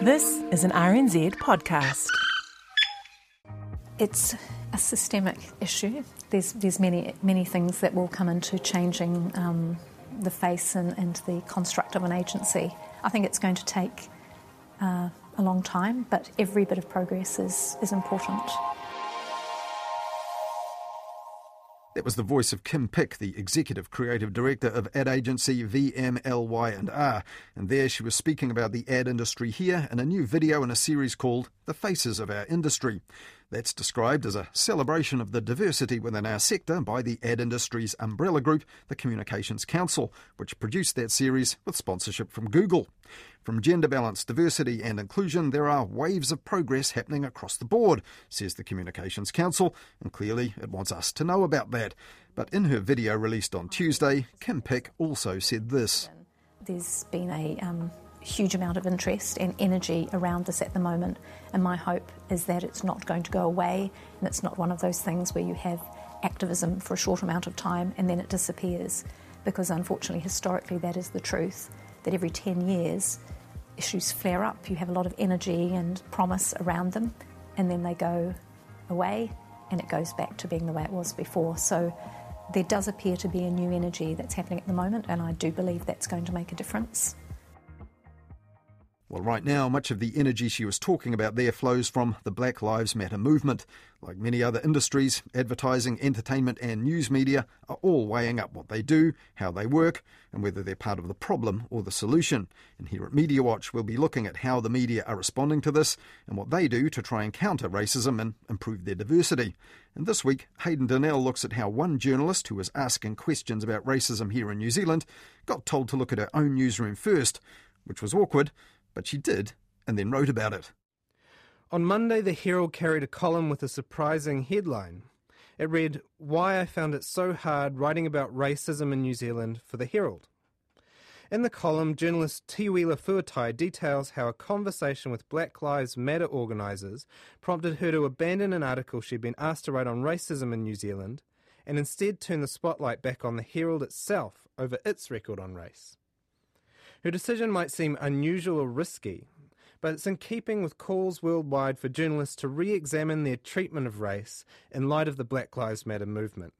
This is an RNZ podcast. It's a systemic issue. There's there's many many things that will come into changing um, the face and, and, the construct of an agency. I think it's going to take uh, a long time, but every bit of progress is is important. That was the voice of Kim Pick, the executive creative director of ad agency VMLY&R, and there she was speaking about the ad industry here in a new video in a series called The Faces of Our Industry. That's described as a celebration of the diversity within our sector by the ad industry's umbrella group, the Communications Council, which produced that series with sponsorship from Google. From gender balance, diversity, and inclusion, there are waves of progress happening across the board, says the Communications Council, and clearly it wants us to know about that. But in her video released on Tuesday, Kim Pick also said this. There's been a um, huge amount of interest and energy around this at the moment, and my hope is that it's not going to go away and it's not one of those things where you have activism for a short amount of time and then it disappears. Because unfortunately, historically, that is the truth that every 10 years, issues flare up. You have a lot of energy and promise around them, and then they go away and it goes back to being the way it was before. So there does appear to be a new energy that's happening at the moment, and I do believe that's going to make a difference. Well, right now, much of the energy she was talking about there flows from the Black Lives Matter movement. Like many other industries, advertising, entertainment, and news media are all weighing up what they do, how they work, and whether they're part of the problem or the solution. And here at Media Watch, we'll be looking at how the media are responding to this and what they do to try and counter racism and improve their diversity. And this week, Hayden Donnell looks at how one journalist who was asking questions about racism here in New Zealand got told to look at her own newsroom first, which was awkward but she did, and then wrote about it. On Monday, the Herald carried a column with a surprising headline. It read, Why I Found It So Hard Writing About Racism in New Zealand for the Herald. In the column, journalist Teuila Fuatai details how a conversation with Black Lives Matter organisers prompted her to abandon an article she'd been asked to write on racism in New Zealand and instead turn the spotlight back on the Herald itself over its record on race. Her decision might seem unusual or risky, but it's in keeping with calls worldwide for journalists to re examine their treatment of race in light of the Black Lives Matter movement.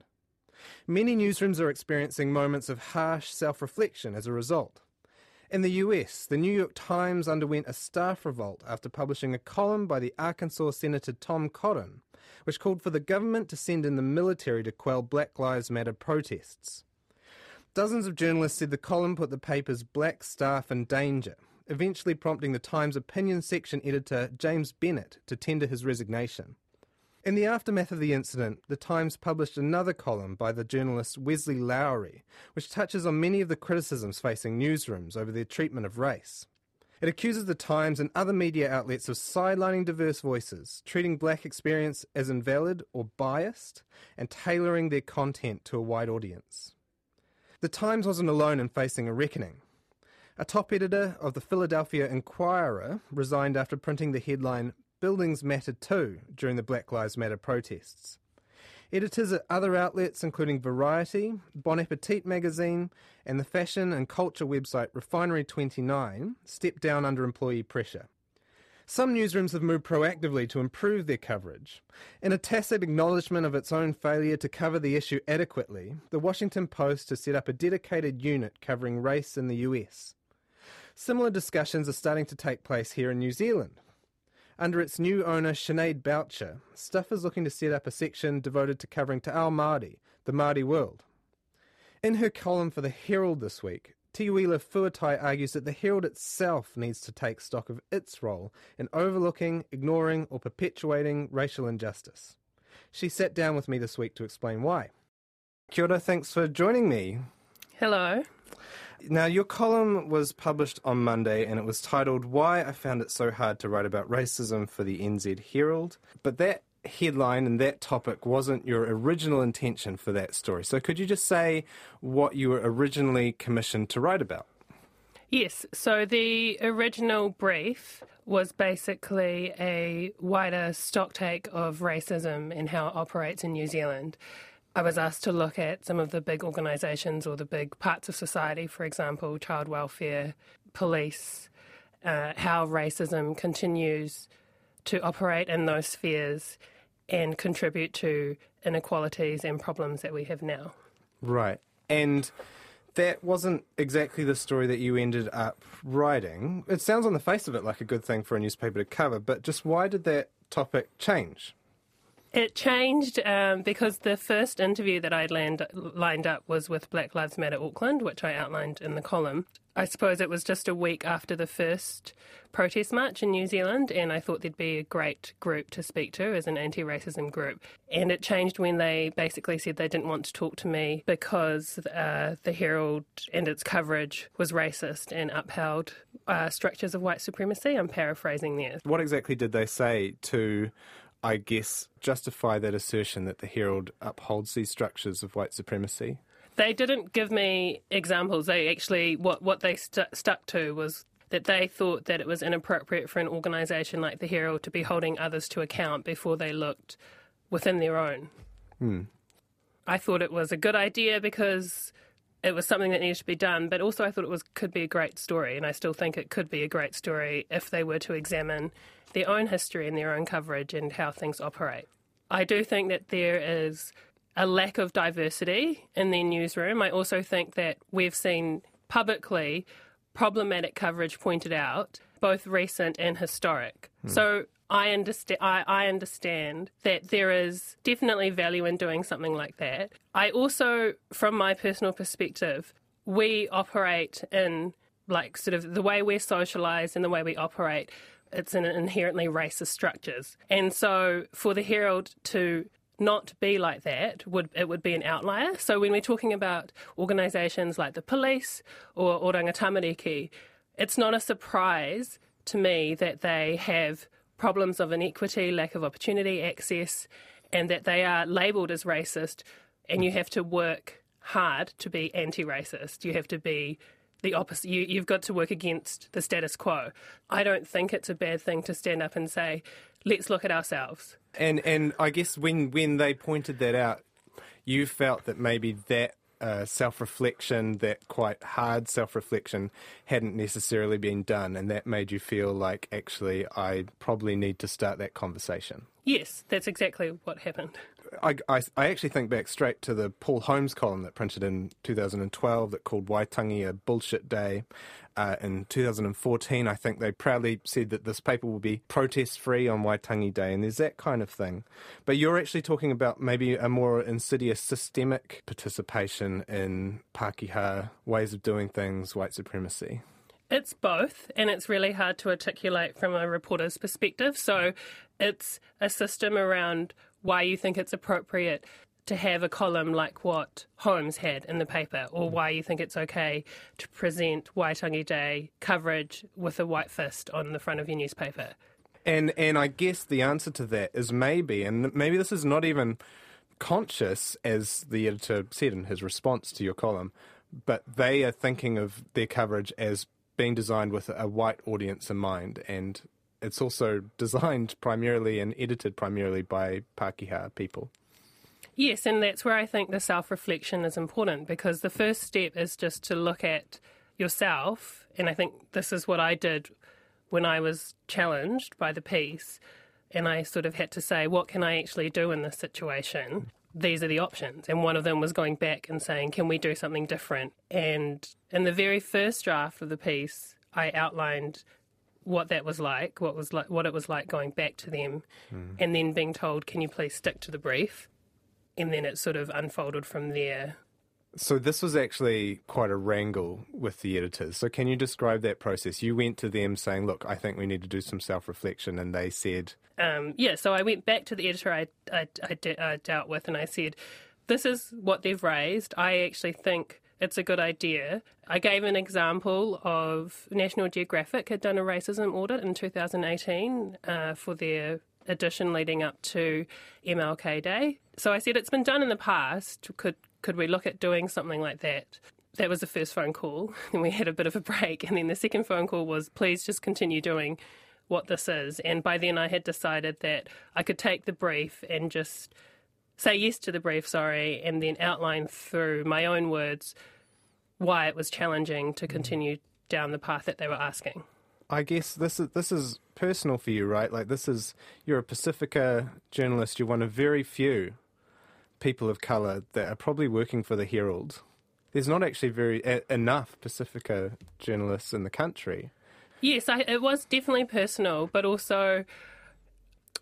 Many newsrooms are experiencing moments of harsh self reflection as a result. In the US, the New York Times underwent a staff revolt after publishing a column by the Arkansas Senator Tom Cotton, which called for the government to send in the military to quell Black Lives Matter protests. Dozens of journalists said the column put the paper's black staff in danger, eventually prompting the Times opinion section editor James Bennet to tender his resignation. In the aftermath of the incident, the Times published another column by the journalist Wesley Lowery, which touches on many of the criticisms facing newsrooms over their treatment of race. It accuses the Times and other media outlets of sidelining diverse voices, treating black experience as invalid or biased, and tailoring their content to a wide audience. The Times wasn't alone in facing a reckoning. A top editor of the Philadelphia Inquirer resigned after printing the headline Buildings Matter Too during the Black Lives Matter protests. Editors at other outlets, including Variety, Bon Appetit magazine, and the fashion and culture website Refinery 29, stepped down under employee pressure. Some newsrooms have moved proactively to improve their coverage. In a tacit acknowledgement of its own failure to cover the issue adequately, the Washington Post has set up a dedicated unit covering race in the US. Similar discussions are starting to take place here in New Zealand. Under its new owner, Sinead Boucher, Stuff is looking to set up a section devoted to covering Te Ao Māori, the Māori world. In her column for the Herald this week, Teuila Fuatai argues that the Herald itself needs to take stock of its role in overlooking, ignoring, or perpetuating racial injustice. She sat down with me this week to explain why. Kia ora, thanks for joining me. Hello. Now, your column was published on Monday and it was titled Why I Found It So Hard to Write About Racism for the NZ Herald. But that headline and that topic wasn't your original intention for that story. So could you just say what you were originally commissioned to write about? Yes, so the original brief was basically a wider stocktake of racism and how it operates in New Zealand. I was asked to look at some of the big organisations or the big parts of society, for example, child welfare, police, uh, how racism continues to operate in those spheres and contribute to inequalities and problems that we have now. Right. And that wasn't exactly the story that you ended up writing. It sounds on the face of it like a good thing for a newspaper to cover, but just why did that topic change? It changed um, because the first interview that I land, lined up was with Black Lives Matter Auckland, which I outlined in the column. I suppose it was just a week after the first protest march in New Zealand, and I thought there'd be a great group to speak to as an anti racism group. And it changed when they basically said they didn't want to talk to me because uh, the Herald and its coverage was racist and upheld uh, structures of white supremacy. I'm paraphrasing there. What exactly did they say to I guess, justify that assertion that the Herald upholds these structures of white supremacy? They didn't give me examples. They actually, what, what they st- stuck to was that they thought that it was inappropriate for an organisation like the Herald to be holding others to account before they looked within their own. Hmm. I thought it was a good idea because it was something that needed to be done, but also I thought it was could be a great story, and I still think it could be a great story if they were to examine their own history and their own coverage and how things operate. I do think that there is a lack of diversity in their newsroom. I also think that we've seen publicly problematic coverage pointed out, both recent and historic. Hmm. So I understand. I, I, understand that there is definitely value in doing something like that. I also, from my personal perspective, we operate in like sort of the way we're socialized and the way we operate it's an inherently racist structures. And so for the Herald to not be like that would it would be an outlier. So when we're talking about organisations like the police or Oranga Tamariki, it's not a surprise to me that they have problems of inequity, lack of opportunity, access, and that they are labelled as racist. And you have to work hard to be anti-racist. You have to be the opposite. You, you've got to work against the status quo. I don't think it's a bad thing to stand up and say, let's look at ourselves. And and I guess when when they pointed that out, you felt that maybe that uh, self reflection, that quite hard self reflection, hadn't necessarily been done, and that made you feel like actually I probably need to start that conversation. Yes, that's exactly what happened. I, I, I, actually think back straight to the Paul Holmes column that printed in 2012 that called Waitangi a bullshit day. Uh, in 2014, I think they proudly said that this paper will be protest free on Waitangi Day, and there's that kind of thing. But you're actually talking about maybe a more insidious systemic participation in Pākehā ways of doing things, white supremacy. It's both, and it's really hard to articulate from a reporter's perspective. So it's a system around why you think it's appropriate to have a column like what Holmes had in the paper, or mm. why you think it's okay to present Waitangi Day coverage with a white fist on the front of your newspaper. And and I guess the answer to that is maybe, and maybe this is not even conscious, as the editor said in his response to your column, but they are thinking of their coverage as being designed with a white audience in mind, and it's also designed primarily and edited primarily by Pākehā people. Yes, and that's where I think the self reflection is important because the first step is just to look at yourself. And I think this is what I did when I was challenged by the piece. And I sort of had to say, what can I actually do in this situation? These are the options. And one of them was going back and saying, can we do something different? And in the very first draft of the piece, I outlined what that was like, what was like, what it was like going back to them, mm. and then being told, "Can you please stick to the brief?" And then it sort of unfolded from there. So this was actually quite a wrangle with the editors. So can you describe that process? You went to them saying, "Look, I think we need to do some self-reflection," and they said, um, "Yeah." So I went back to the editor I, I, I, de- I dealt with, and I said, "This is what they've raised. I actually think." It's a good idea. I gave an example of National Geographic had done a racism audit in 2018 uh, for their edition leading up to MLK Day. So I said it's been done in the past. Could could we look at doing something like that? That was the first phone call, and we had a bit of a break. And then the second phone call was, please just continue doing what this is. And by then I had decided that I could take the brief and just say yes to the brief, sorry, and then outline through my own words why it was challenging to mm-hmm. continue down the path that they were asking. I guess this is this is personal for you, right? Like this is you're a Pacifica journalist. You're one of very few people of color that are probably working for the Herald. There's not actually very a, enough Pacifica journalists in the country. Yes, I, it was definitely personal, but also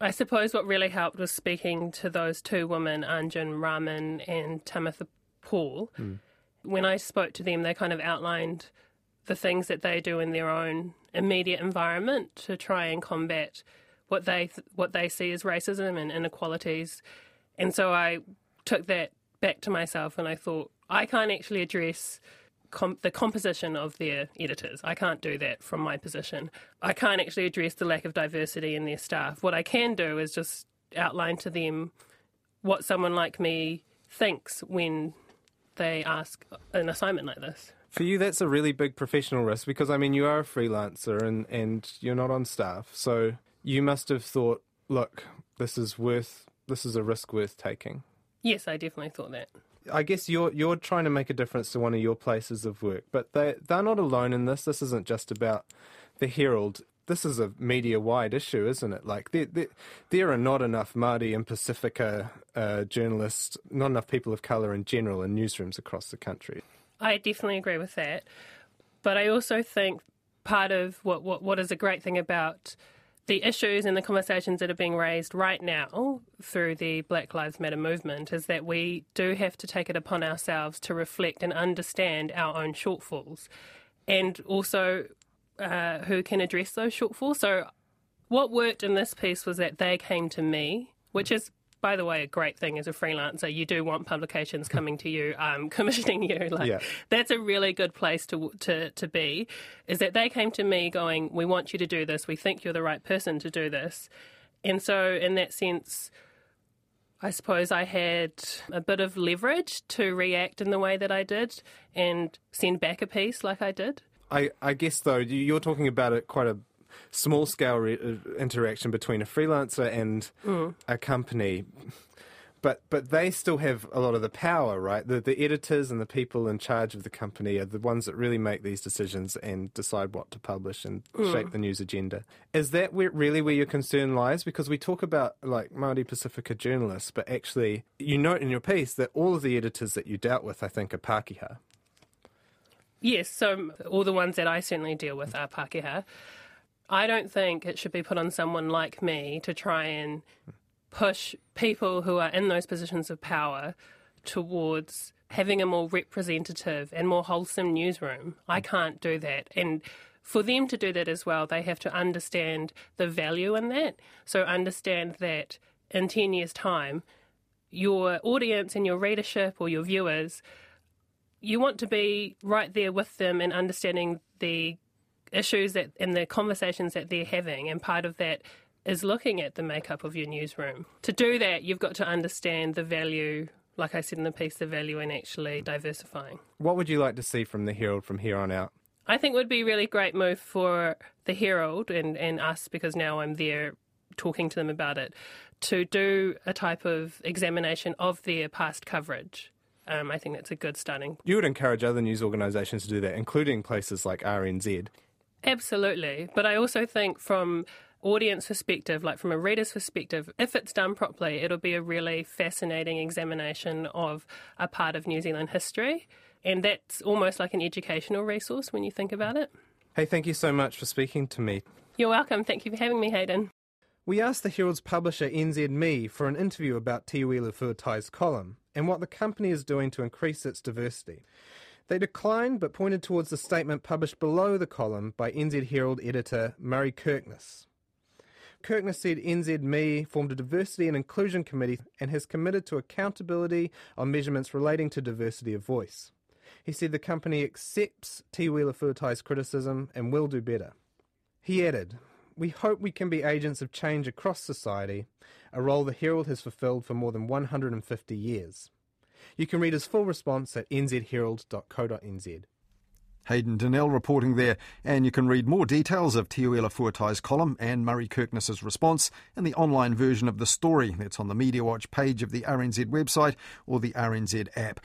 I suppose what really helped was speaking to those two women, Anjan Raman and Tamatha Paul. Mm. When I spoke to them, they kind of outlined the things that they do in their own immediate environment to try and combat what they th- what they see as racism and inequalities. And so I took that back to myself and I thought I can't actually address com- the composition of their uh, editors. I can't do that from my position. I can't actually address the lack of diversity in their staff. What I can do is just outline to them what someone like me thinks when they ask an assignment like this. For you, that's a really big professional risk because, I mean, you are a freelancer and, and you're not on staff. So you must have thought, look, this is worth, this is a risk worth taking. Yes, I definitely thought that. I guess you're you're trying to make a difference to one of your places of work, but they they're not alone in this. This isn't just about the Herald. This is a media wide issue, isn't it? Like there, there, there are not enough Māori and Pacifica uh, journalists, not enough people of colour in general in newsrooms across the country. I definitely agree with that, but I also think part of what what, what is a great thing about the issues and the conversations that are being raised right now through the Black Lives Matter movement is that we do have to take it upon ourselves to reflect and understand our own shortfalls and also uh, who can address those shortfalls. So, what worked in this piece was that they came to me, which is by the way, a great thing as a freelancer. You do want publications coming to you, um, commissioning you. Like yeah. that's a really good place to to to be. Is that they came to me going, "We want you to do this. We think you're the right person to do this." And so, in that sense, I suppose I had a bit of leverage to react in the way that I did and send back a piece like I did. I, I guess though you're talking about it quite a small scale re- uh, interaction between a freelancer and mm. a company. But but they still have a lot of the power, right? The the editors and the people in charge of the company are the ones that really make these decisions and decide what to publish and mm. shape the news agenda. Is that where, really where your concern lies? Because we talk about like Māori Pacifica journalists, but actually you note in your piece that all of the editors that you dealt with, I think, are Pākehā. Yes, so all the ones that I certainly deal with are Pākehā. I don't think it should be put on someone like me to try and push people who are in those positions of power towards having a more representative and more wholesome newsroom. I can't do that. And for them to do that as well, they have to understand the value in that. So, understand that in 10 years' time, your audience and your readership or your viewers, you want to be right there with them and understanding the issues that and the conversations that they're having, and part of that is looking at the makeup of your newsroom. To do that, you've got to understand the value, like I said in the piece, the value in actually diversifying. What would you like to see from the Herald from here on out? I think would be a really great move for the Herald and, and us because now I'm there talking to them about it to do a type of examination of their past coverage. Um, I think that's a good starting. You would encourage other news organisations to do that, including places like RNZ. Absolutely. But I also think from audience perspective, like from a reader's perspective, if it's done properly, it'll be a really fascinating examination of a part of New Zealand history. And that's almost like an educational resource when you think about it. Hey, thank you so much for speaking to me. You're welcome. Thank you for having me, Hayden. We asked the Herald's publisher NZME for an interview about Teuila Fuatai's column and what the company is doing to increase its diversity. They declined but pointed towards the statement published below the column by NZ Herald editor Murray Kirkness. Kirkness said NZME formed a diversity and inclusion committee and has committed to accountability on measurements relating to diversity of voice. He said the company accepts Teuila Fuatai's criticism and will do better. He added, We hope we can be agents of change across society, a role the Herald has fulfilled for more than 150 years. You can read his full response at nzherald.co.nz. Hayden Donnell reporting there, and you can read more details of Teuila Fuatai's column and Murray Kirkness's response in the online version of the story that's on the Media Watch page of the RNZ website or the RNZ app.